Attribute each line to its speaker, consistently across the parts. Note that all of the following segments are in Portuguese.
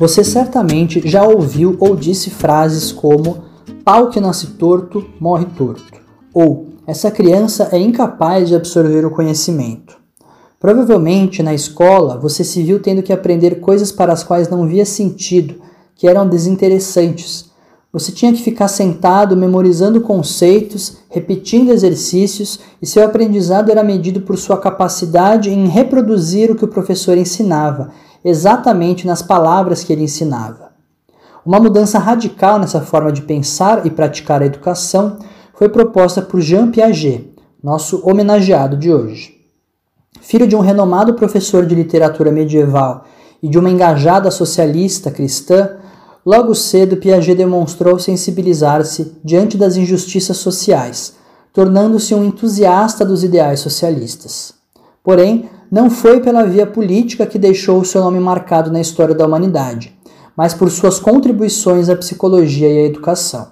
Speaker 1: Você certamente já ouviu ou disse frases como pau que nasce torto, morre torto, ou essa criança é incapaz de absorver o conhecimento. Provavelmente na escola você se viu tendo que aprender coisas para as quais não via sentido, que eram desinteressantes. Você tinha que ficar sentado memorizando conceitos, repetindo exercícios, e seu aprendizado era medido por sua capacidade em reproduzir o que o professor ensinava exatamente nas palavras que ele ensinava. Uma mudança radical nessa forma de pensar e praticar a educação foi proposta por Jean Piaget, nosso homenageado de hoje. Filho de um renomado professor de literatura medieval e de uma engajada socialista cristã, logo cedo Piaget demonstrou sensibilizar-se diante das injustiças sociais, tornando-se um entusiasta dos ideais socialistas. Porém, não foi pela via política que deixou o seu nome marcado na história da humanidade, mas por suas contribuições à psicologia e à educação.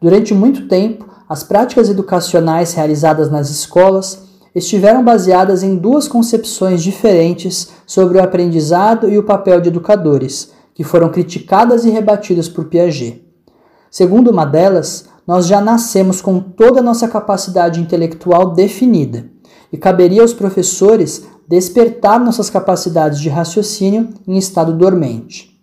Speaker 1: Durante muito tempo, as práticas educacionais realizadas nas escolas estiveram baseadas em duas concepções diferentes sobre o aprendizado e o papel de educadores, que foram criticadas e rebatidas por Piaget. Segundo uma delas, nós já nascemos com toda a nossa capacidade intelectual definida e caberia aos professores despertar nossas capacidades de raciocínio em estado dormente.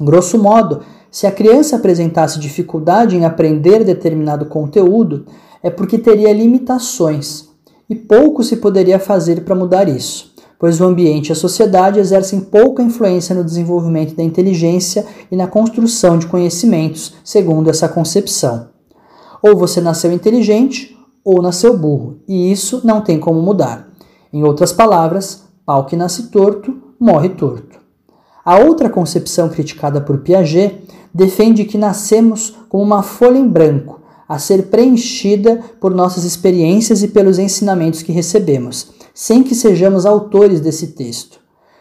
Speaker 1: Grosso modo, se a criança apresentasse dificuldade em aprender determinado conteúdo, é porque teria limitações, e pouco se poderia fazer para mudar isso, pois o ambiente e a sociedade exercem pouca influência no desenvolvimento da inteligência e na construção de conhecimentos, segundo essa concepção. Ou você nasceu inteligente, ou nasceu burro, e isso não tem como mudar. Em outras palavras, pau que nasce torto, morre torto. A outra concepção criticada por Piaget defende que nascemos como uma folha em branco, a ser preenchida por nossas experiências e pelos ensinamentos que recebemos, sem que sejamos autores desse texto.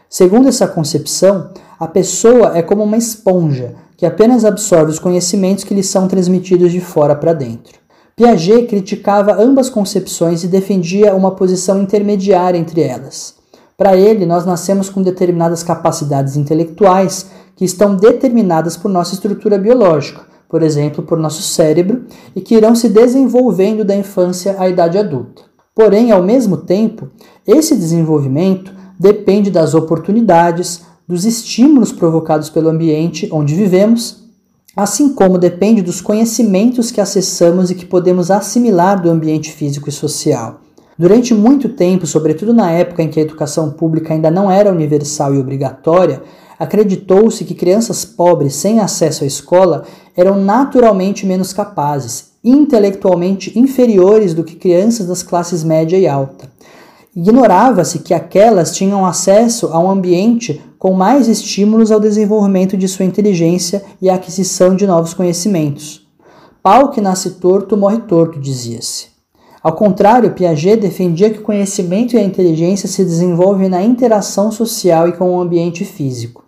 Speaker 1: Segundo essa concepção, a pessoa é como uma esponja que apenas absorve os conhecimentos que lhe são transmitidos de fora para dentro. Piaget criticava ambas concepções e defendia uma posição intermediária entre elas. Para ele, nós nascemos com determinadas capacidades intelectuais que estão determinadas por nossa estrutura biológica, por exemplo, por nosso cérebro, e que irão se desenvolvendo da infância à idade adulta. Porém, ao mesmo tempo, esse desenvolvimento depende das oportunidades, dos estímulos provocados pelo ambiente onde vivemos assim como depende dos conhecimentos que acessamos e que podemos assimilar do ambiente físico e social. Durante muito tempo, sobretudo na época em que a educação pública ainda não era universal e obrigatória, acreditou-se que crianças pobres sem acesso à escola eram naturalmente menos capazes, intelectualmente inferiores do que crianças das classes média e alta. Ignorava-se que aquelas tinham acesso a um ambiente com mais estímulos ao desenvolvimento de sua inteligência e à aquisição de novos conhecimentos. Pau que nasce torto morre torto, dizia-se. Ao contrário, Piaget defendia que o conhecimento e a inteligência se desenvolvem na interação social e com o ambiente físico.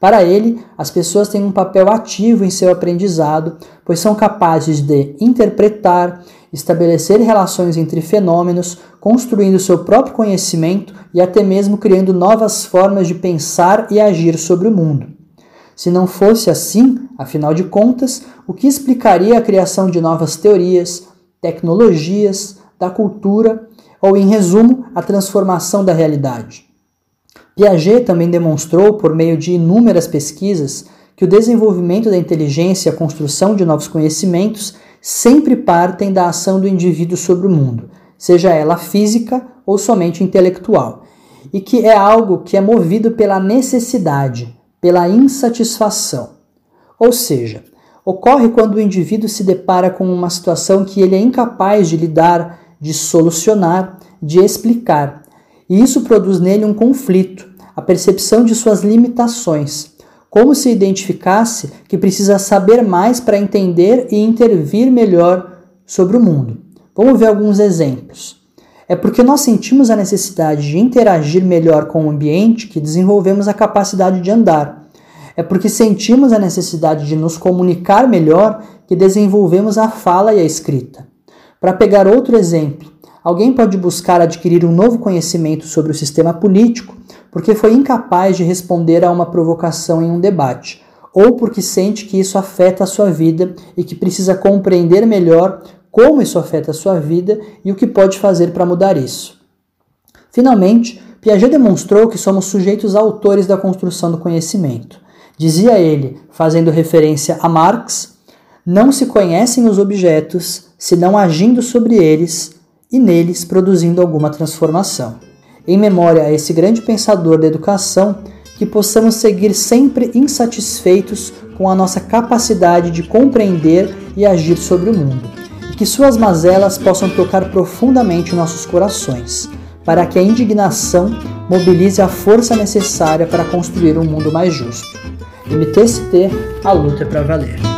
Speaker 1: Para ele, as pessoas têm um papel ativo em seu aprendizado, pois são capazes de interpretar, estabelecer relações entre fenômenos, construindo seu próprio conhecimento e até mesmo criando novas formas de pensar e agir sobre o mundo. Se não fosse assim, afinal de contas, o que explicaria a criação de novas teorias, tecnologias, da cultura ou, em resumo, a transformação da realidade? Piaget também demonstrou, por meio de inúmeras pesquisas, que o desenvolvimento da inteligência e a construção de novos conhecimentos sempre partem da ação do indivíduo sobre o mundo, seja ela física ou somente intelectual, e que é algo que é movido pela necessidade, pela insatisfação. Ou seja, ocorre quando o indivíduo se depara com uma situação que ele é incapaz de lidar, de solucionar, de explicar, e isso produz nele um conflito, a percepção de suas limitações como se identificasse que precisa saber mais para entender e intervir melhor sobre o mundo. Vamos ver alguns exemplos. É porque nós sentimos a necessidade de interagir melhor com o ambiente que desenvolvemos a capacidade de andar. É porque sentimos a necessidade de nos comunicar melhor que desenvolvemos a fala e a escrita. Para pegar outro exemplo, Alguém pode buscar adquirir um novo conhecimento sobre o sistema político porque foi incapaz de responder a uma provocação em um debate, ou porque sente que isso afeta a sua vida e que precisa compreender melhor como isso afeta a sua vida e o que pode fazer para mudar isso. Finalmente, Piaget demonstrou que somos sujeitos autores da construção do conhecimento. Dizia ele, fazendo referência a Marx, não se conhecem os objetos senão agindo sobre eles e neles produzindo alguma transformação. Em memória a esse grande pensador da educação, que possamos seguir sempre insatisfeitos com a nossa capacidade de compreender e agir sobre o mundo, e que suas mazelas possam tocar profundamente nossos corações, para que a indignação mobilize a força necessária para construir um mundo mais justo. MTST, a luta é para valer.